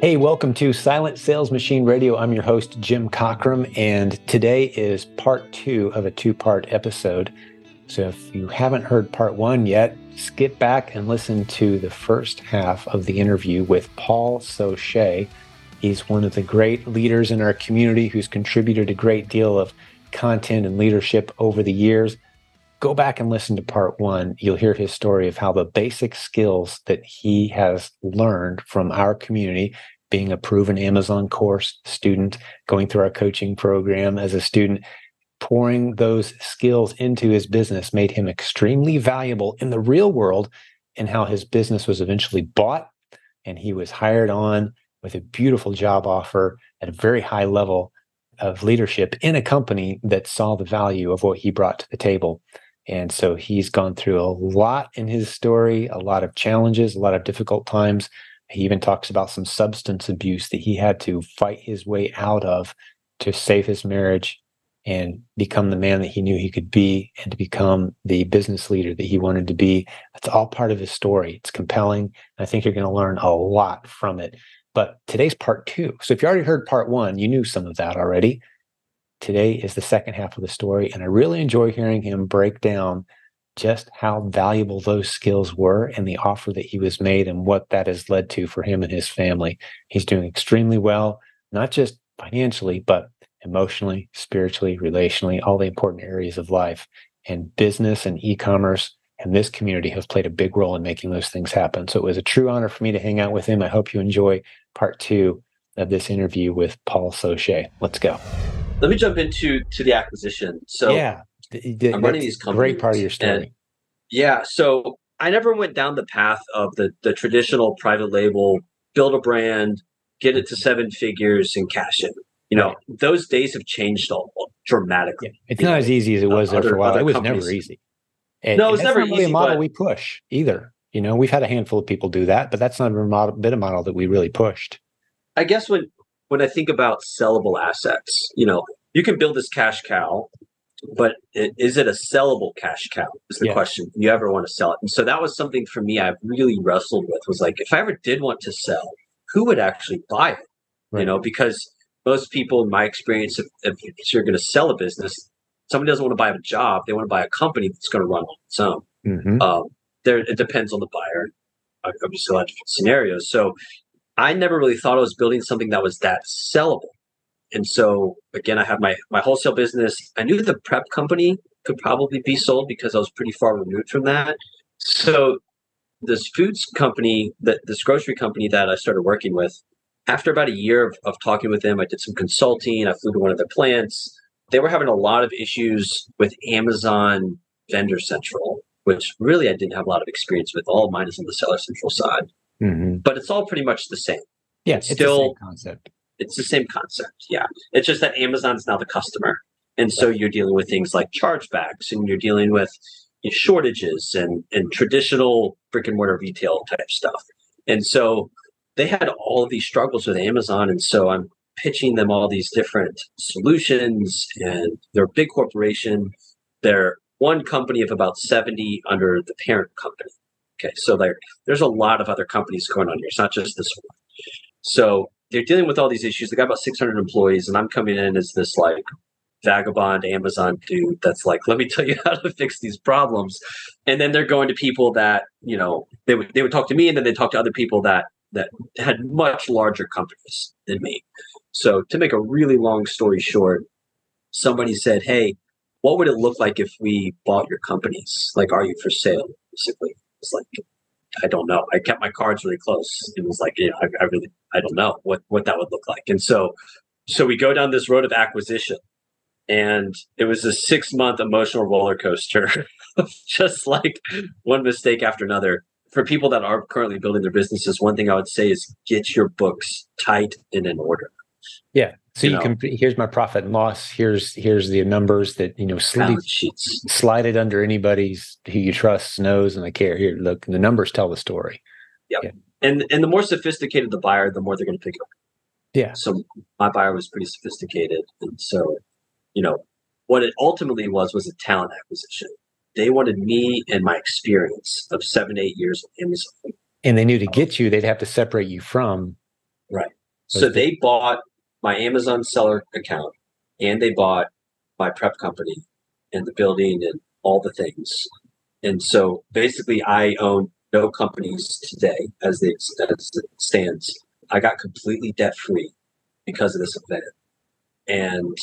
Hey, welcome to Silent Sales Machine Radio. I'm your host, Jim Cockrum, and today is part two of a two part episode. So if you haven't heard part one yet, skip back and listen to the first half of the interview with Paul Saucier. He's one of the great leaders in our community who's contributed a great deal of content and leadership over the years go back and listen to part one. You'll hear his story of how the basic skills that he has learned from our community, being a proven Amazon course student, going through our coaching program as a student, pouring those skills into his business made him extremely valuable in the real world, and how his business was eventually bought and he was hired on with a beautiful job offer at a very high level of leadership in a company that saw the value of what he brought to the table. And so he's gone through a lot in his story, a lot of challenges, a lot of difficult times. He even talks about some substance abuse that he had to fight his way out of to save his marriage and become the man that he knew he could be and to become the business leader that he wanted to be. That's all part of his story. It's compelling. I think you're going to learn a lot from it. But today's part two. So if you already heard part one, you knew some of that already today is the second half of the story. And I really enjoy hearing him break down just how valuable those skills were and the offer that he was made and what that has led to for him and his family. He's doing extremely well, not just financially, but emotionally, spiritually, relationally, all the important areas of life. And business and e commerce and this community have played a big role in making those things happen. So it was a true honor for me to hang out with him. I hope you enjoy part two of this interview with Paul Saucier. Let's go let me jump into to the acquisition. So yeah, I'm running these companies. Great part of your story. yeah, so I never went down the path of the the traditional private label, build a brand, get it to mm-hmm. seven figures, and cash in. You know, right. those days have changed all, dramatically. Yeah. It's not as easy as it was there other, for a while. It was companies. never easy. And, no, it's never not really a model but... we push either. You know, we've had a handful of people do that, but that's not a model, bit of model that we really pushed. I guess when when I think about sellable assets, you know, you can build this cash cow, but is it a sellable cash cow? Is the yeah. question. You ever want to sell it? And so that was something for me I really wrestled with was like, if I ever did want to sell, who would actually buy it? Right. You know, because most people, in my experience, if, if you're going to sell a business, somebody doesn't want to buy a job; they want to buy a company that's going to run on its own. Mm-hmm. Um, there, it depends on the buyer. Obviously, a lot of different scenarios. So, I never really thought I was building something that was that sellable. And so again, I have my my wholesale business. I knew the prep company could probably be sold because I was pretty far removed from that. So this foods company, that this grocery company that I started working with, after about a year of, of talking with them, I did some consulting. I flew to one of their plants. They were having a lot of issues with Amazon Vendor Central, which really I didn't have a lot of experience with. All mine is on the Seller Central side, mm-hmm. but it's all pretty much the same. Yeah, it's still the same concept. It's the same concept. Yeah. It's just that Amazon's now the customer. And so you're dealing with things like chargebacks and you're dealing with shortages and, and traditional brick and mortar retail type stuff. And so they had all of these struggles with Amazon. And so I'm pitching them all these different solutions and they're a big corporation. They're one company of about 70 under the parent company. Okay. So there, there's a lot of other companies going on here. It's not just this one. So they're dealing with all these issues. They got about 600 employees, and I'm coming in as this like vagabond Amazon dude that's like, let me tell you how to fix these problems. And then they're going to people that you know they would they would talk to me, and then they talk to other people that that had much larger companies than me. So to make a really long story short, somebody said, "Hey, what would it look like if we bought your companies? Like, are you for sale?" Basically, it's like I don't know. I kept my cards really close. It was like, you know, I, I really, I don't know what what that would look like. And so, so we go down this road of acquisition, and it was a six month emotional roller coaster, just like one mistake after another. For people that are currently building their businesses, one thing I would say is get your books tight and in order. Yeah. So you, you know, can here's my profit and loss. Here's here's the numbers that you know slide, oh, slide it under anybody's who you trust knows and they care. Here, look, the numbers tell the story. Yep. Yeah. And and the more sophisticated the buyer, the more they're going to pick up. Yeah. So my buyer was pretty sophisticated, and so you know what it ultimately was was a talent acquisition. They wanted me and my experience of seven eight years of Amazon. And they knew to get you, they'd have to separate you from Right. So they bought my Amazon seller account and they bought my prep company and the building and all the things. And so basically, I own no companies today as, as it stands. I got completely debt free because of this event. And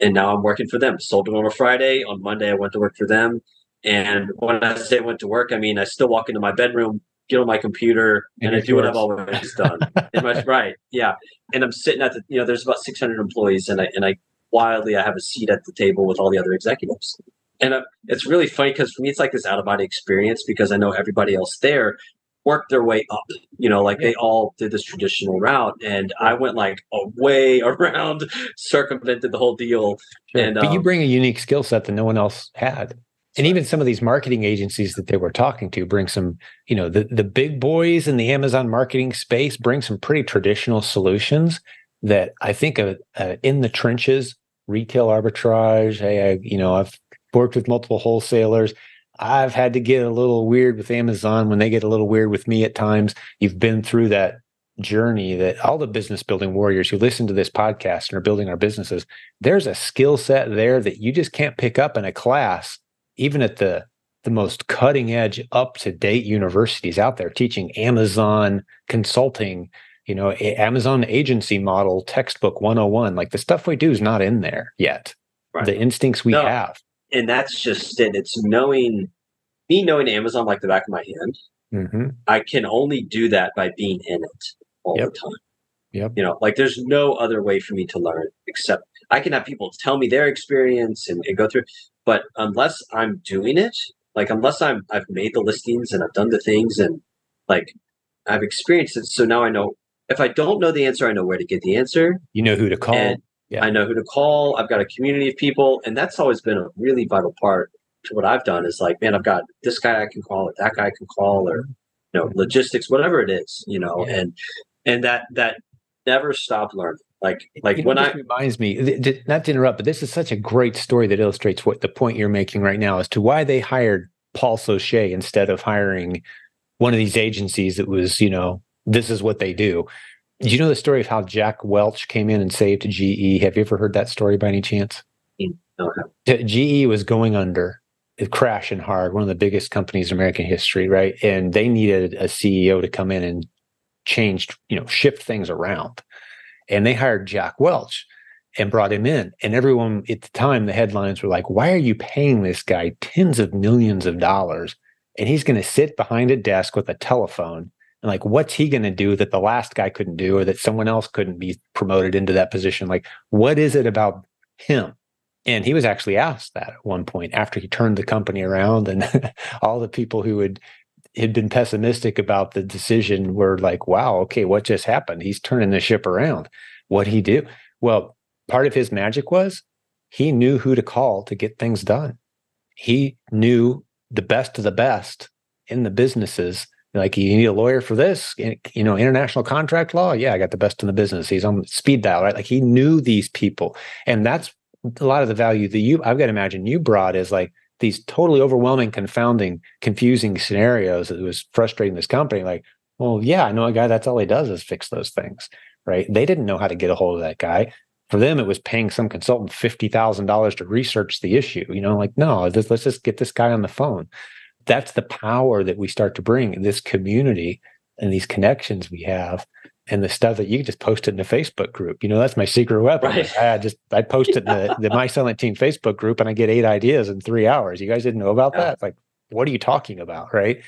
and now I'm working for them. Sold it on a Friday. On Monday, I went to work for them. And when I say went to work, I mean I still walk into my bedroom, get on my computer, and, and I do what I've always done. my, right, yeah. And I'm sitting at the, you know, there's about 600 employees, and I and I wildly I have a seat at the table with all the other executives. And uh, it's really funny because for me, it's like this out of body experience because I know everybody else there worked their way up. You know, like they all did this traditional route, and I went like a way around, circumvented the whole deal. Sure. And but um, you bring a unique skill set that no one else had. And even some of these marketing agencies that they were talking to bring some, you know, the, the big boys in the Amazon marketing space bring some pretty traditional solutions that I think uh, uh, in the trenches, retail arbitrage. Hey, I, you know, I've worked with multiple wholesalers. I've had to get a little weird with Amazon when they get a little weird with me at times. You've been through that journey that all the business building warriors who listen to this podcast and are building our businesses, there's a skill set there that you just can't pick up in a class, even at the the most cutting edge, up to date universities out there teaching Amazon consulting, you know, Amazon agency model textbook 101. Like the stuff we do is not in there yet. Right. The instincts we no. have and that's just it. It's knowing me knowing Amazon like the back of my hand. Mm-hmm. I can only do that by being in it all yep. the time. Yep. You know, like there's no other way for me to learn except I can have people tell me their experience and, and go through, but unless I'm doing it, like unless I'm I've made the listings and I've done the things and like I've experienced it, so now I know if I don't know the answer, I know where to get the answer. You know who to call. And, yeah. I know who to call. I've got a community of people, and that's always been a really vital part to what I've done. Is like, man, I've got this guy I can call, or that guy I can call, or you know, mm-hmm. logistics, whatever it is, you know, yeah. and and that that never stop learning. Like like you when I reminds me, not to interrupt, but this is such a great story that illustrates what the point you're making right now as to why they hired Paul Saucier instead of hiring one of these agencies that was, you know, this is what they do do you know the story of how Jack Welch came in and saved GE? Have you ever heard that story by any chance? Mm, no. GE was going under, crashing hard, one of the biggest companies in American history, right? And they needed a CEO to come in and change, you know, shift things around. And they hired Jack Welch and brought him in. And everyone at the time, the headlines were like, why are you paying this guy tens of millions of dollars? And he's going to sit behind a desk with a telephone and like what's he going to do that the last guy couldn't do or that someone else couldn't be promoted into that position like what is it about him and he was actually asked that at one point after he turned the company around and all the people who had had been pessimistic about the decision were like wow okay what just happened? He's turning the ship around. What he do? Well part of his magic was he knew who to call to get things done. He knew the best of the best in the businesses like you need a lawyer for this you know international contract law? Yeah i got the best in the business. He's on speed dial right? Like he knew these people. And that's a lot of the value that you i've got to imagine you brought is like these totally overwhelming confounding confusing scenarios that was frustrating this company like well yeah i know a guy that's all he does is fix those things right? They didn't know how to get a hold of that guy. For them it was paying some consultant $50000 to research the issue you know like no let's, let's just get this guy on the phone. That's the power that we start to bring in this community and these connections we have and the stuff that you just post it in the Facebook group. You know, that's my secret weapon. Right. I just I post it in the, the My Silent Team Facebook group and I get eight ideas in three hours. You guys didn't know about yeah. that? It's like, what are you talking about? Right.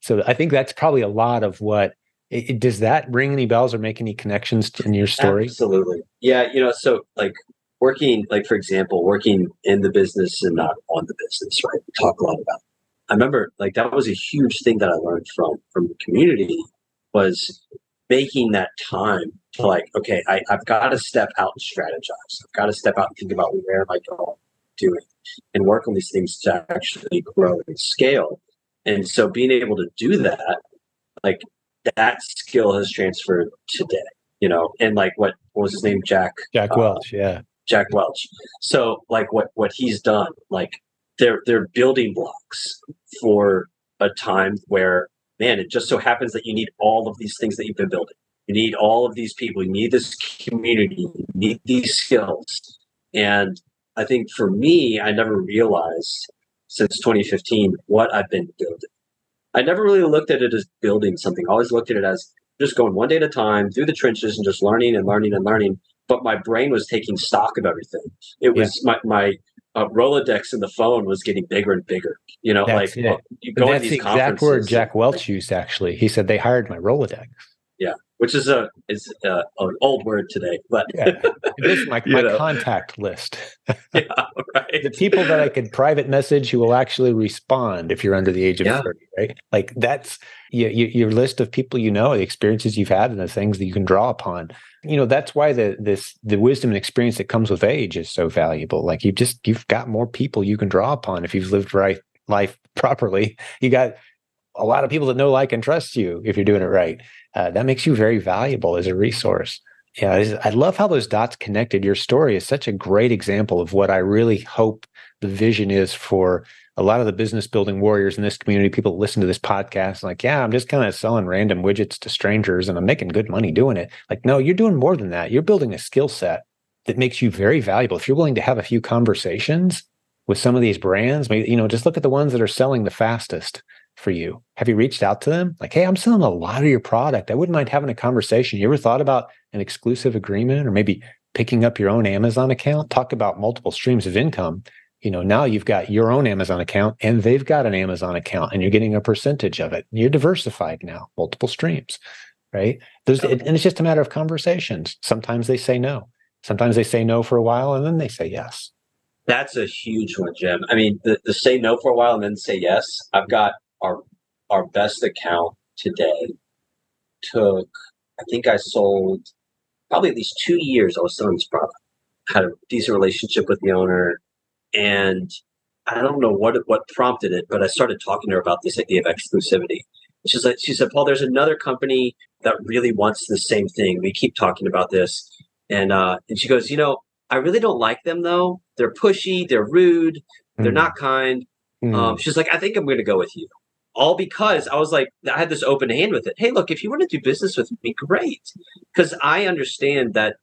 So I think that's probably a lot of what it, does that ring any bells or make any connections in your story? Absolutely. Yeah. You know, so like working, like for example, working in the business and not on the business, right? We talk a lot about I remember like that was a huge thing that I learned from from the community was making that time to like, okay, I, I've got to step out and strategize. I've got to step out and think about where am I going doing and work on these things to actually grow and scale. And so being able to do that, like that skill has transferred today, you know, and like what, what was his name? Jack. Jack uh, Welch. Yeah. Jack Welch. So like what, what he's done, like they're they're building blocks for a time where man it just so happens that you need all of these things that you've been building You need all of these people. You need this community. You need these skills. And I think for me, I never realized since 2015 what I've been building. I never really looked at it as building something. I always looked at it as just going one day at a time through the trenches and just learning and learning and learning. But my brain was taking stock of everything. It was yeah. my, my uh, Rolodex in the phone was getting bigger and bigger. You know, that's like well, you go that's the exact word Jack Welch used. Actually, he said they hired my Rolodex. Yeah, which is a is a, an old word today, but yeah, it is my, my contact list. yeah, right. the people that I could private message who will actually respond if you're under the age of yeah. 30, right? Like that's you, you, your list of people you know, the experiences you've had, and the things that you can draw upon. You know, that's why the this the wisdom and experience that comes with age is so valuable. Like you've just you've got more people you can draw upon if you've lived right life properly. You got a lot of people that know, like, and trust you if you're doing it right. Uh, that makes you very valuable as a resource. Yeah, I love how those dots connected. Your story is such a great example of what I really hope the vision is for a lot of the business building warriors in this community. People listen to this podcast, like, yeah, I'm just kind of selling random widgets to strangers and I'm making good money doing it. Like, no, you're doing more than that. You're building a skill set that makes you very valuable. If you're willing to have a few conversations with some of these brands, maybe, you know, just look at the ones that are selling the fastest for you? Have you reached out to them? Like, hey, I'm selling a lot of your product. I wouldn't mind having a conversation. You ever thought about an exclusive agreement or maybe picking up your own Amazon account? Talk about multiple streams of income. You know, now you've got your own Amazon account and they've got an Amazon account and you're getting a percentage of it. You're diversified now, multiple streams, right? There's, and it's just a matter of conversations. Sometimes they say no. Sometimes they say no for a while and then they say yes. That's a huge one, Jim. I mean, the, the say no for a while and then say yes. I've got our our best account today took I think I sold probably at least two years I was selling this product. Had a decent relationship with the owner and I don't know what what prompted it, but I started talking to her about this idea of exclusivity. She's like, she said, Paul, there's another company that really wants the same thing. We keep talking about this, and uh, and she goes, you know, I really don't like them though. They're pushy, they're rude, they're mm. not kind. Mm. Um, she's like, I think I'm going to go with you all because I was like, I had this open hand with it. Hey, look, if you want to do business with me, great. Because I understand that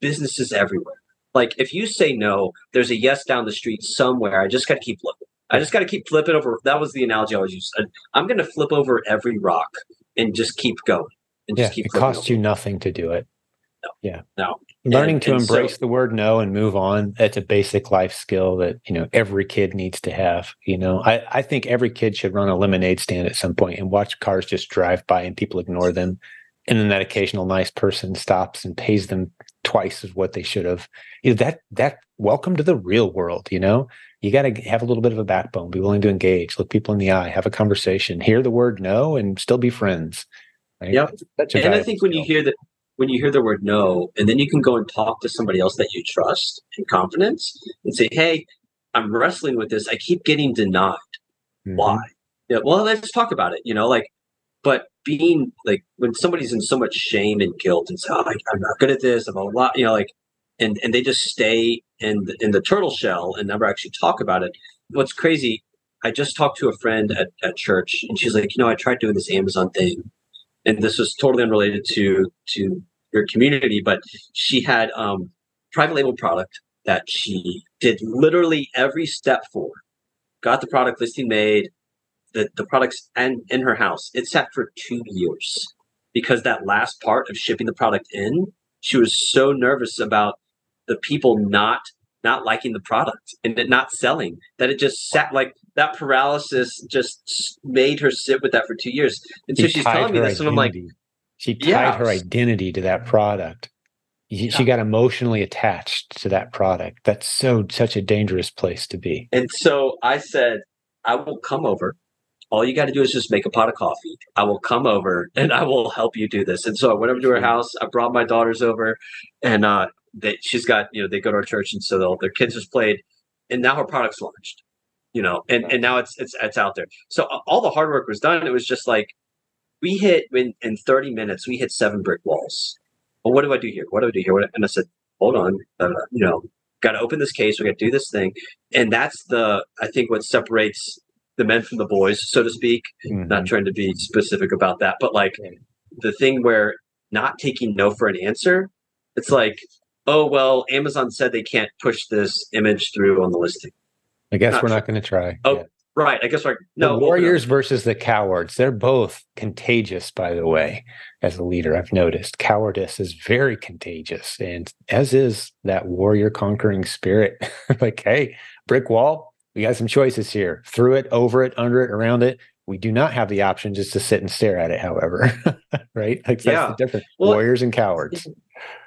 business is everywhere. Like, if you say no, there's a yes down the street somewhere. I just got to keep looking. I just got to keep flipping over. That was the analogy I always used. Uh, I'm going to flip over every rock and just keep going. And yeah, just keep it costs over. you nothing to do it. No. Yeah. No. Learning and, to and embrace so, the word no and move on. That's a basic life skill that, you know, every kid needs to have. You know, I, I think every kid should run a lemonade stand at some point and watch cars just drive by and people ignore them. And then that occasional nice person stops and pays them twice as what they should have. You know, that that welcome to the real world, you know? You got to have a little bit of a backbone, be willing to engage, look people in the eye, have a conversation, hear the word no and still be friends. Right? Yep. And I think when you hear that when you hear the word no, and then you can go and talk to somebody else that you trust in confidence and say, Hey, I'm wrestling with this. I keep getting denied. Mm-hmm. Why? Yeah, well, let's talk about it. You know, like, but being like when somebody's in so much shame and guilt and say, oh, I, am not good at this, I'm a lot, you know, like, and and they just stay in the, in the turtle shell and never actually talk about it. What's crazy? I just talked to a friend at, at church, and she's like, you know, I tried doing this Amazon thing, and this was totally unrelated to to your community, but she had um, private label product that she did literally every step for. Got the product listing made, the the products and in her house. It sat for two years because that last part of shipping the product in, she was so nervous about the people not not liking the product and it not selling that it just sat like that paralysis just made her sit with that for two years. And so she's telling me this, and I'm like, she tied yeah. her identity to that product. She, yeah. got emotionally attached to that product. That's so such a dangerous place to be. And so I said, I will come over. All you got to do is just make a pot of coffee. I will come over and I will help you do this. And so I went over to her house. I brought my daughters over, and uh, they, she's got you know they go to our church, and so their kids just played, and now her product's launched. You know, and and now it's it's it's out there. So all the hard work was done. It was just like we hit in, in 30 minutes, we hit seven brick walls. Well, what do I do here? What do I do here? And I said, hold on, uh, you know, got to open this case. We got to do this thing. And that's the, I think what separates the men from the boys, so to speak, mm-hmm. not trying to be specific about that, but like the thing where not taking no for an answer. It's like, oh well, Amazon said they can't push this image through on the listing. I guess not we're sure. not going to try. Oh, yeah. Right. I guess we're no the warriors versus the cowards. They're both contagious, by the way. As a leader, I've noticed cowardice is very contagious, and as is that warrior conquering spirit. like, hey, brick wall. We got some choices here. Through it, over it, under it, around it. We do not have the option just to sit and stare at it, however. right? Like that's yeah. the difference. Well, Warriors and cowards.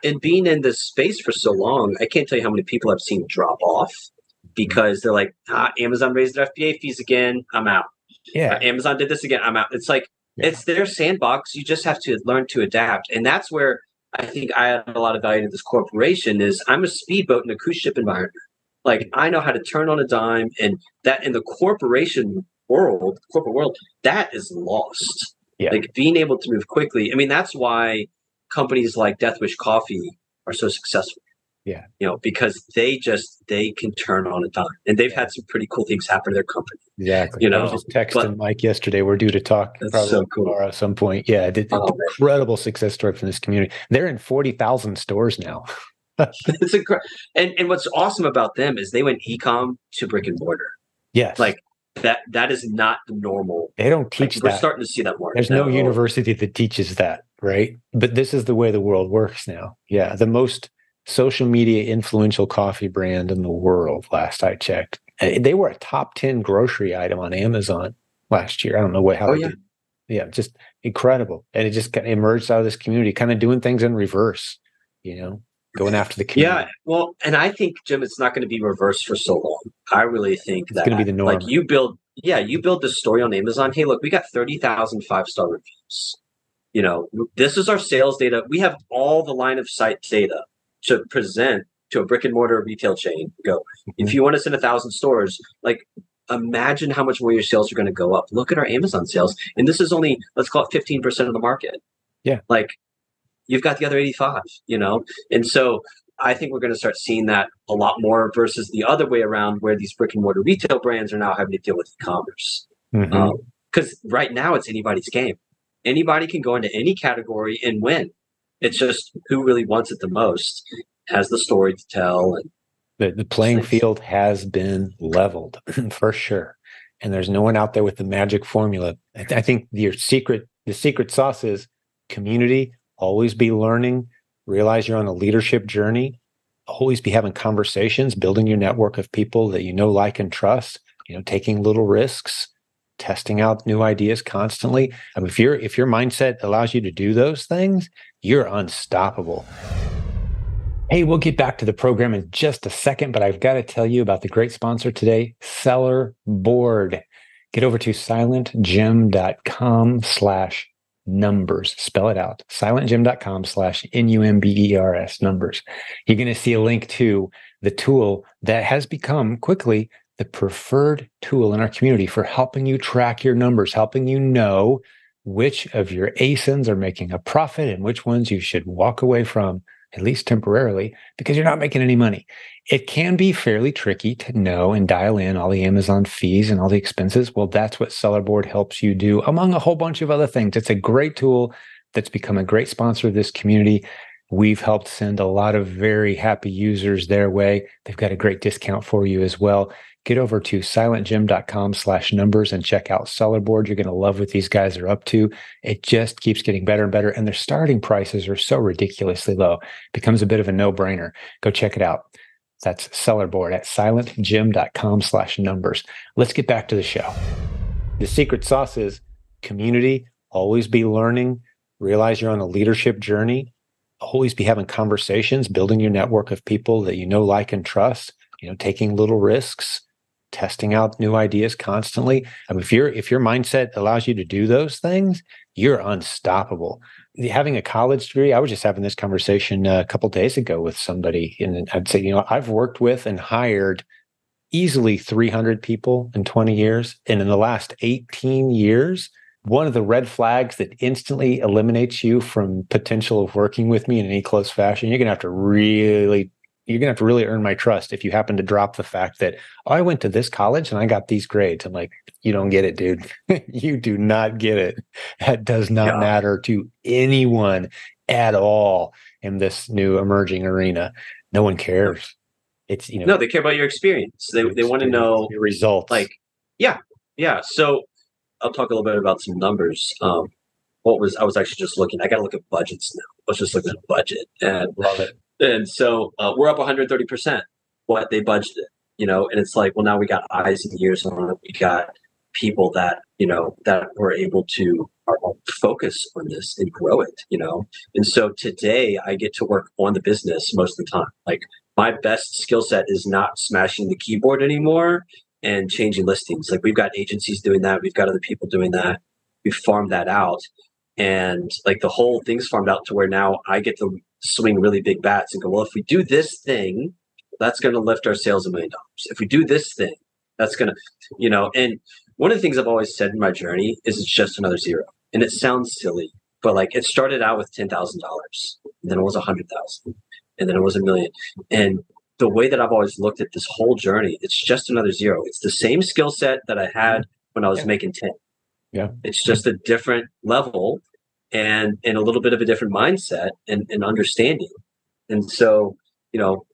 And being in this space for so long, I can't tell you how many people I've seen drop off because they're like, ah, Amazon raised their FBA fees again. I'm out. Yeah. Uh, Amazon did this again. I'm out. It's like, yeah. it's their sandbox. You just have to learn to adapt. And that's where I think I add a lot of value to this corporation is I'm a speedboat in a cruise ship environment. Like I know how to turn on a dime and that in the corporation world, corporate world, that is lost. Yeah. Like being able to move quickly. I mean, that's why companies like Death Wish Coffee are so successful. Yeah. You know, because they just they can turn on a dime. And they've had some pretty cool things happen to their company. Exactly. You know, I was just texting but, Mike yesterday. We're due to talk probably so cool. tomorrow at some point. Yeah, oh, incredible man. success story from this community. They're in forty thousand stores now. it's incredible. And and what's awesome about them is they went ecom to brick and mortar. Yes. Like that that is not the normal. They don't teach like, that. We're starting to see that more. There's no university that teaches that, right? But this is the way the world works now. Yeah, the most social media influential coffee brand in the world. Last I checked, uh, they were a top ten grocery item on Amazon last year. I don't know what how oh, they yeah. did. Yeah, just incredible, and it just kind of emerged out of this community, kind of doing things in reverse. You know, going after the community. Yeah, well, and I think Jim, it's not going to be reversed for so long. I really think it's going to be the norm. Like you build, yeah, you build this story on Amazon. Hey, look, we got 30,000 five star reviews. You know, this is our sales data. We have all the line of sight data to present to a brick and mortar retail chain. Go, mm-hmm. if you want to send a thousand stores, like imagine how much more your sales are going to go up. Look at our Amazon sales, and this is only let's call it 15 percent of the market. Yeah, like you've got the other 85, you know? And so I think we're going to start seeing that a lot more versus the other way around where these brick and mortar retail brands are now having to deal with e-commerce. Because mm-hmm. um, right now it's anybody's game. Anybody can go into any category and win. It's just who really wants it the most has the story to tell. And the, the playing field has been leveled for sure. And there's no one out there with the magic formula. I, th- I think your secret, the secret sauce is community, always be learning, realize you're on a leadership journey, always be having conversations, building your network of people that you know, like, and trust, you know, taking little risks, testing out new ideas constantly. I mean, if your if your mindset allows you to do those things, you're unstoppable. Hey, we'll get back to the program in just a second, but I've got to tell you about the great sponsor today, Seller Board. Get over to silentjim.com slash numbers. Spell it out. silentjim.com slash N-U-M-B-E-R-S numbers. You're going to see a link to the tool that has become quickly the preferred tool in our community for helping you track your numbers, helping you know which of your ASINs are making a profit and which ones you should walk away from at least temporarily, because you're not making any money. It can be fairly tricky to know and dial in all the Amazon fees and all the expenses. Well, that's what Sellerboard helps you do, among a whole bunch of other things. It's a great tool that's become a great sponsor of this community. We've helped send a lot of very happy users their way. They've got a great discount for you as well get over to silentjim.com slash numbers and check out Sellerboard. You're going to love what these guys are up to. It just keeps getting better and better. And their starting prices are so ridiculously low. It becomes a bit of a no brainer. Go check it out. That's Sellerboard at silentjim.com slash numbers. Let's get back to the show. The secret sauce is community, always be learning, realize you're on a leadership journey, always be having conversations, building your network of people that you know, like, and trust, you know, taking little risks, testing out new ideas constantly. I mean, if your if your mindset allows you to do those things, you're unstoppable. Having a college degree, I was just having this conversation uh, a couple days ago with somebody, and I'd say, you know, I've worked with and hired easily 300 people in 20 years, and in the last 18 years. One of the red flags that instantly eliminates you from potential of working with me in any close fashion, you're going to have to really you're gonna have to really earn my trust if you happen to drop the fact that oh, I went to this college and I got these grades. I'm like, you don't get it, dude. you do not get it. That does not yeah. matter to anyone at all in this new emerging arena. No one cares. It's you know no, they care about your experience. They they want to know your results. Like, yeah, yeah. So I'll talk a little bit about some numbers. Um, what was I was actually just looking. I got to look at budgets now. I was just looking at budget and love it. And so uh, we're up 130 percent what they budgeted. You know, and it's like, well, now we got eyes and ears on it. We got people that you know that were able to focus on this and grow it. You know, and so today I get to work on the business most of the time. Like my best skill set is not smashing the keyboard anymore and changing listings. Like we've got agencies doing that. We've got other people doing that. We've farmed that out. And like the whole thing's farmed out to where now I get to swing really big bats and go, well, if we do this thing, that's going to lift our sales a million dollars. If we do this thing, that's going to, you know, and one of the things I've always said in my journey is it's just another zero. And it sounds silly, but like it started out with $10,000 then it was a hundred thousand and then it was a million. And the way that I've always looked at this whole journey, it's just another zero. It's the same skill set that I had when I was yeah. making 10. Yeah. It's just a different level and and a little bit of a different mindset and, and understanding. And so, you know,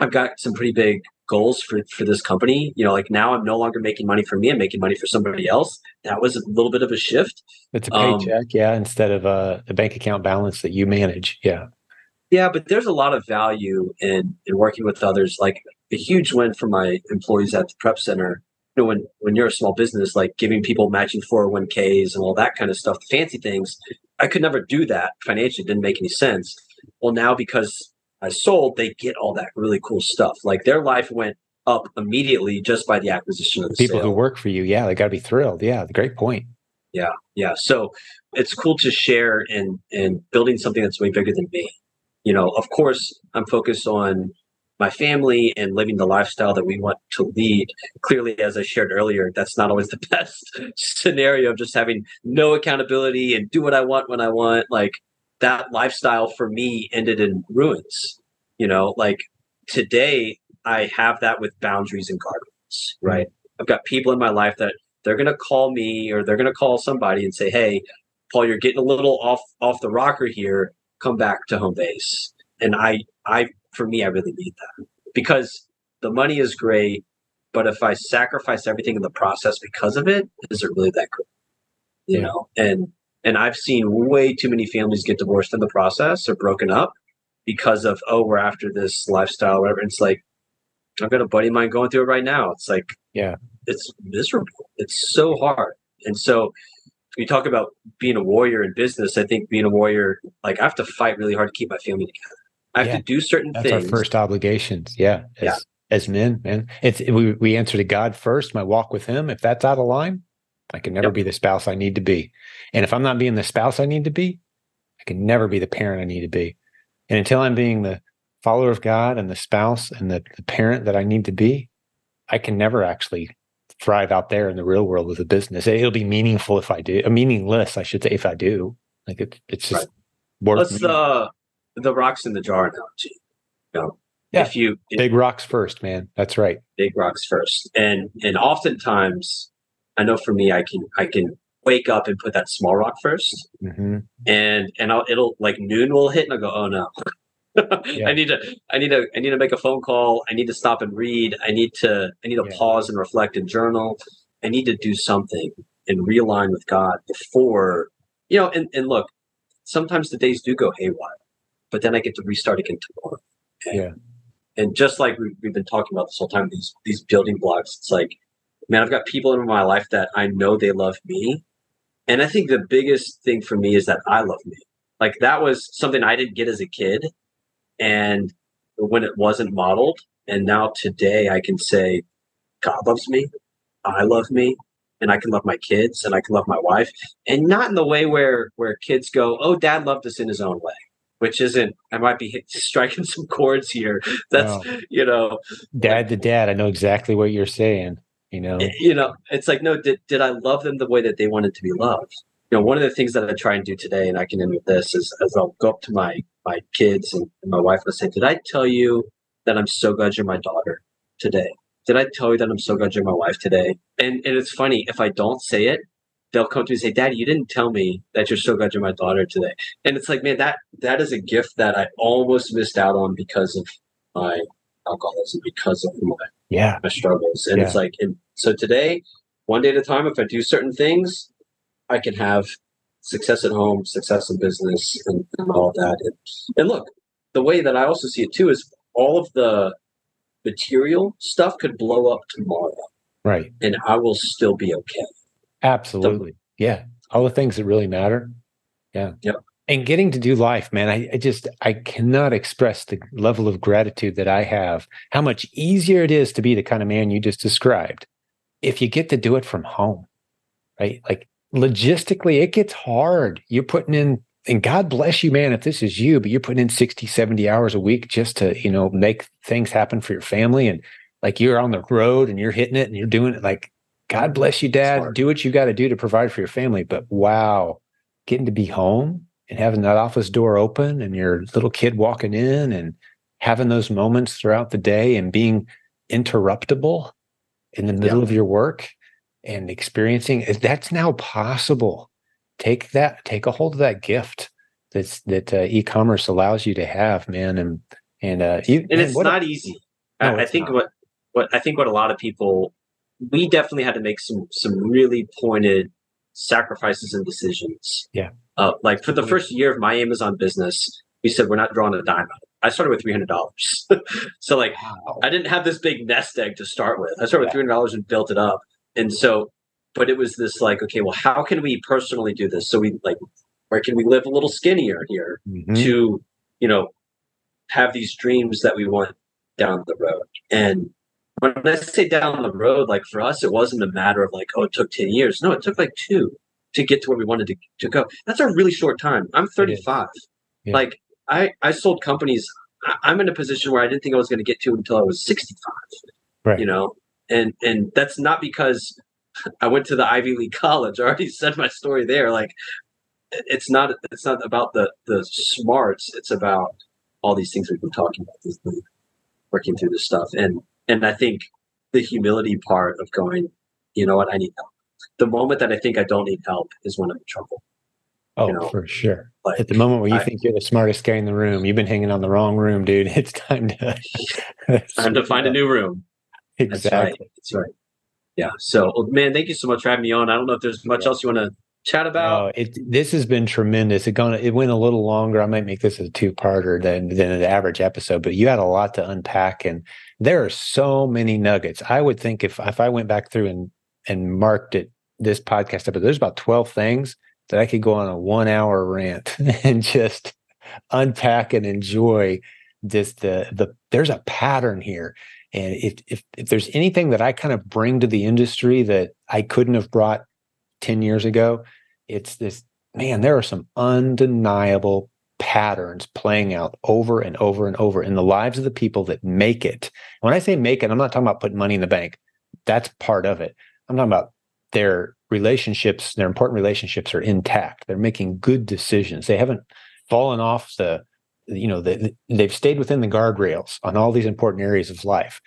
I've got some pretty big goals for, for this company. You know, like now I'm no longer making money for me, I'm making money for somebody else. That was a little bit of a shift. It's a paycheck, um, yeah, instead of a, a bank account balance that you manage. Yeah. Yeah, but there's a lot of value in in working with others. Like a huge win for my employees at the prep center. You know, when when you're a small business, like giving people matching 401ks and all that kind of stuff, fancy things, I could never do that financially. It didn't make any sense. Well, now because I sold, they get all that really cool stuff. Like their life went up immediately just by the acquisition of the people sale. who work for you. Yeah, they got to be thrilled. Yeah, great point. Yeah, yeah. So it's cool to share and and building something that's way bigger than me you know, of course, I'm focused on my family and living the lifestyle that we want to lead. Clearly, as I shared earlier, that's not always the best scenario of just having no accountability and do what I want when I want. Like that lifestyle for me ended in ruins. You know, like today I have that with boundaries and guardrails, right? I've got people in my life that they're going to call me or they're going to call somebody and say, "Hey, Paul, you're getting a little off off the rocker here come back to home base. And I, I, for me, I really need that because the money is great, but if I sacrifice everything in the process because of it, is it really that great? You yeah. know, and and I've seen way too many families get divorced in the process or broken up because of oh, we're after this lifestyle, or whatever. it's like I've got a buddy of mine going through it right now. It's like yeah, it's miserable. It's so hard, and so you talk about being a warrior in business, I think being a warrior, like I have to fight really hard to keep my family together. I have yeah, to do certain that's things. our first obligations. Yeah. As, yeah. as men, man, it's, we, we answer to God first, my walk with him. If that's out of line, I can never yep. be the spouse I need to be. And if I'm not being the spouse I need to be, I can never be the parent I need to be. And until I'm being the follower of God and the spouse and the, the parent that I need to be, I can never actually thrive out there in the real world with a business. It'll be meaningful if I do, meaningless, I should say, if I do. Like it, it's just right. Let's uh, the rocks in the jar analogy. You know, yeah. if you if, big rocks first, man. That's right. Big rocks first, and and oftentimes, I know for me, I can I can wake up and put that small rock 1st mm-hmm. and and I'll, it'll like noon will hit, and I'll go, oh no, yeah. I need to I need to I need to make a phone call. I need to stop and read. I need to I need to yeah. pause and reflect and journal. I need to do something and realign with God before you know, and, and look, sometimes the days do go haywire, but then I get to restart again tomorrow. And, yeah. And just like we, we've been talking about this whole time, these these building blocks, it's like, man, I've got people in my life that I know they love me. And I think the biggest thing for me is that I love me. Like that was something I didn't get as a kid and when it wasn't modeled and now today i can say god loves me i love me and i can love my kids and i can love my wife and not in the way where where kids go oh dad loved us in his own way which isn't i might be striking some chords here that's you know dad to dad i know exactly what you're saying you know you know it's like no did, did i love them the way that they wanted to be loved you know one of the things that i try and do today and i can end with this is as i'll go up to my my kids and, and my wife was say Did I tell you that I'm so glad you're my daughter today? Did I tell you that I'm so glad you're my wife today? And and it's funny, if I don't say it, they'll come to me and say, Daddy, you didn't tell me that you're so glad you're my daughter today. And it's like, man, that that is a gift that I almost missed out on because of my alcoholism, because of my yeah my struggles. And Yeah. it's like and so today, one day at a time, if I do certain things, I can have success at home, success in business and, and all that. And, and look, the way that I also see it too is all of the material stuff could blow up tomorrow right and I will still be okay. Absolutely. Yeah. All the things that really matter. Yeah. Yep. and getting to do life man I, I just i cannot express the level of gratitude that i have how much easier it is to be the kind of man you just described if you get to do it from home right? Like logistically it gets hard. You're putting in and god bless you man if this is you but you're putting in 60 70 hours a week just to you know make things happen for your family and like you're on the road and you're hitting it and you're doing it like god bless you dad do what you got to do to provide for your family but wow getting to be home and having that office door open and your little kid walking in and having those moments throughout the day and being interruptible in the middle of your work and experiencing that's now possible take that take a hold of that gift that's that uh, e-commerce allows you to have man and and uh you and man, it's what a- not easy. No, I, I think not. what what I think what a lot of people we definitely had to make some some really pointed sacrifices and decisions. Yeah. Uh, like for the Mhm. first year of my Amazon business, we said we're not drawing a dime out. I started with three hundred dollars, so like wow. I didn't have this big nest egg to start with. I started with three hundred dollars and built it up, and so, but it was this like, okay, well, how can we personally do this? So we like, where can we live a little skinnier here? Mhm. to you know have these dreams that we want down the road and when i say down the road like for us it wasn't a matter of like oh it took 10 years. No it took like two to get to where we wanted to, to go. That's a really short time. I'm 35 Yeah. like i i sold companies. I, i'm in a position where i didn't think i was going to get to until i was 65 Right. you know? And and that's not because i went to the ivy league college. I already said my story there. Like it's not it's not about the the smarts. It's about all these things we've been talking about working through this stuff. And and i think the humility part of going you know what? I need help. The moment that i think i don't need help is when i'm in trouble. Oh you know, for sure. Like at the moment where you I- think you're the smartest guy in the room you've been hanging on the wrong room dude. It's time to time to find a new room. That's exactly. Right that's right. Yeah. So well, man thank you so much for having me on. I don't know if there's much Yeah. else you want to chat about No, it this has been tremendous. It gone it went a little longer. I might make this a two parter than than an average episode, but you had a lot to unpack, and there are so many nuggets. I would think if if I went back through and and marked it this podcast episode, there's about twelve things that I could go on a one hour rant and just unpack and enjoy just the the there's a pattern here. And if if if there's anything that I kind of bring to the industry that I couldn't have brought 10 years ago, it's this man, there are some undeniable patterns playing out over and over and over in the lives of the people that make it. When I say make it, I'm not talking about putting money in the bank. That's part of it. I'm talking about their relationships, their important relationships are intact. They're making good decisions. They haven't fallen off the, you know, the, they've stayed within the guardrails on all these important areas of life.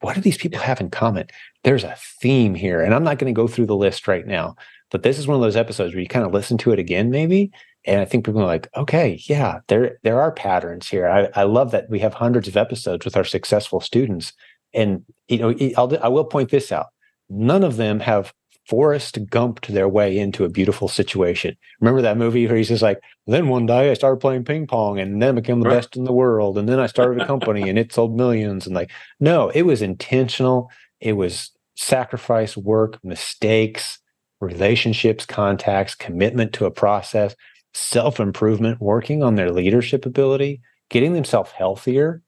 What do these people have in common? There's a theme here, and I'm not going to go through the list right now, but this is one of those episodes where you kind of listen to it again, maybe, and I think people are like, okay, yeah, there there are patterns here. I, I love that we have hundreds of episodes with our successful students, and you know, I'll, I will point this out: none of them have Forrest Gumped their way into a beautiful situation. Remember that movie where he's just like, then one day I started playing ping pong and then became the Right. best in the world, and then I started a company and it sold millions, and like, no, it was intentional. It was sacrifice, work, mistakes, relationships, contacts, commitment to a process, self improvement, working on their leadership ability, getting themselves healthier,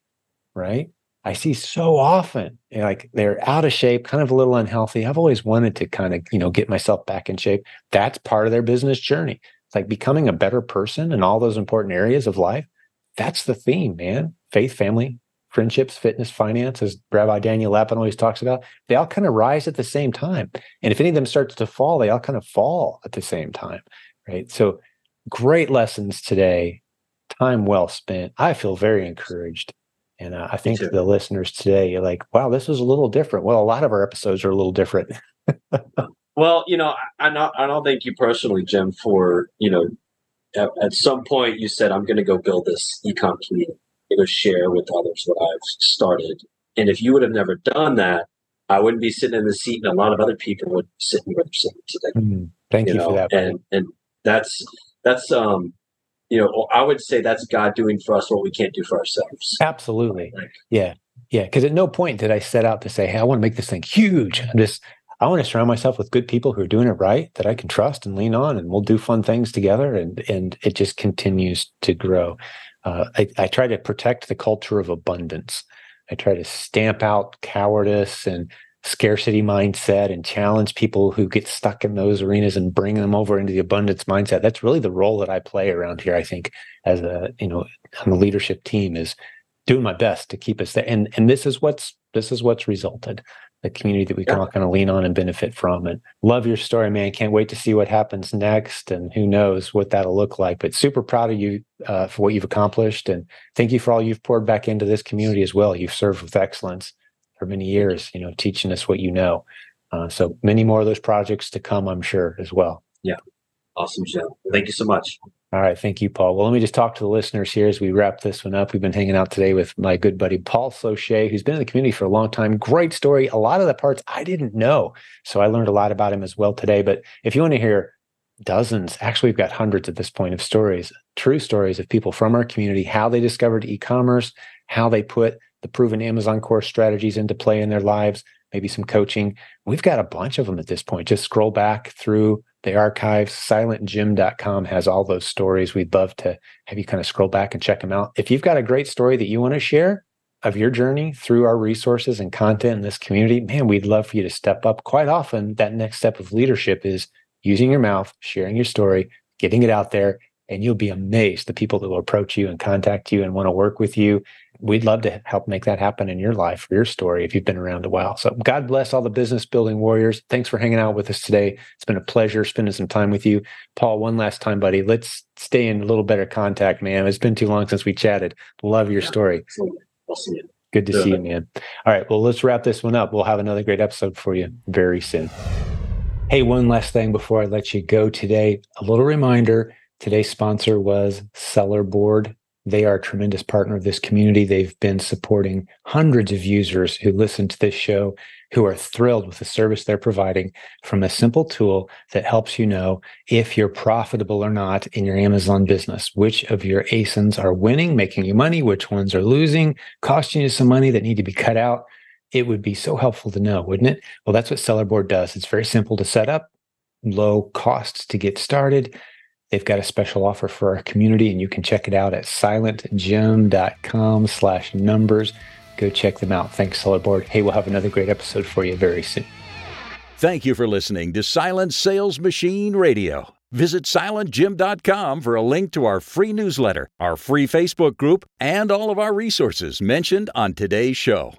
right? I see so often know, like they're out of shape, kind of a little unhealthy. I've always wanted to kind of, you know, get myself back in shape. That's part of their business journey. It's like becoming a better person in all those important areas of life. That's the theme, man. Faith, family, friendships, fitness, finance, as Rabbi Daniel Lapin always talks about, they all kind of rise at the same time. And if any of them starts to fall, they all kind of fall at the same time. Right. So great lessons today. Time well spent. I feel very encouraged. And uh, I think the listeners today are like, wow, this is a little different. Well, a lot of our episodes are a little different. Well, you know, I, not, I don't thank you personally, Jim, for you know, at, at some point you said I'm going to go build this ecom community, to go share with others what I've started. And if you would have never done that, I wouldn't be sitting in the seat, and a lot of other people would be sitting where they're sitting today. Mm, thank you, you know? for that. And and that's that's um you know I would say that's God doing for us what we can't do for ourselves. Absolutely. Like, yeah. Yeah. Because at no point did I set out to say, "Hey, I want to make this thing huge." I'm just I want to surround myself with good people who are doing it right that I can trust and lean on, and we'll do fun things together. And and it just continues to grow. Uh, I, I try to protect the culture of abundance. I try to stamp out cowardice and scarcity mindset and challenge people who get stuck in those arenas and bring them over into the abundance mindset. That's really the role that I play around here. I think as a you know on the leadership team is doing my best to keep us there. And and this is what's this is what's resulted the community that we can all kind of lean on and benefit from. And love your story, man. Can't wait to see what happens next, and who knows what that'll look like. But super proud of you uh, for what you've accomplished, and thank you for all you've poured back into this community as well. You've served with excellence for many years, you know, teaching us what you know. Uh, so many more of those projects to come, I'm sure, as well. Yeah, awesome, Joe. Thank you so much. All right. Thank you, Paul. Well, let me just talk to the listeners here as we wrap this one up. We've been hanging out today with my good buddy, Paul Saucier, who's been in the community for a long time. Great story. A lot of the parts I didn't know. So I learned a lot about him as well today. But if you want to hear dozens, actually, we've got hundreds at this point of stories, true stories of people from our community, how they discovered e commerce, how they put the proven Amazon course strategies into play in their lives, maybe some coaching. We've got a bunch of them at this point. Just scroll back through the archives. SilentJim.com has all those stories. We'd love to have you kind of scroll back and check them out. If you've got a great story that you want to share of your journey through our resources and content in this community, man, we'd love for you to step up. Quite often, that next step of leadership is using your mouth, sharing your story, getting it out there, and you'll be amazed the people that will approach you and contact you and want to work with you we'd love to help make that happen in your life for your story if you've been around a while. So God bless all the business building warriors. Thanks for hanging out with us today. It's been a pleasure spending some time with you. Paul, one last time, buddy. Let's stay in a little better contact, man. It's been too long since we chatted. Love your story. Good to see you, man. All right. Well, let's wrap this one up. We'll have another great episode for you very soon. Hey, one last thing before I let you go today. A little reminder today's sponsor was Sellerboard they are a tremendous partner of this community. They've been supporting hundreds of users who listen to this show who are thrilled with the service they're providing from a simple tool that helps you know if you're profitable or not in your Amazon business, which of your ASINs are winning, making you money, which ones are losing, costing you some money that need to be cut out. It would be so helpful to know, wouldn't it? Well, that's what Sellerboard does. It's very simple to set up, low costs to get started. They've got a special offer for our community, and you can check it out at silentjim.com slash numbers. Go check them out. Thanks, Sellerboard. Hey, we'll have another great episode for you very soon. Thank you for listening to Silent Sales Machine Radio. Visit silentjim.com for a link to our free newsletter, our free Facebook group, and all of our resources mentioned on today's show.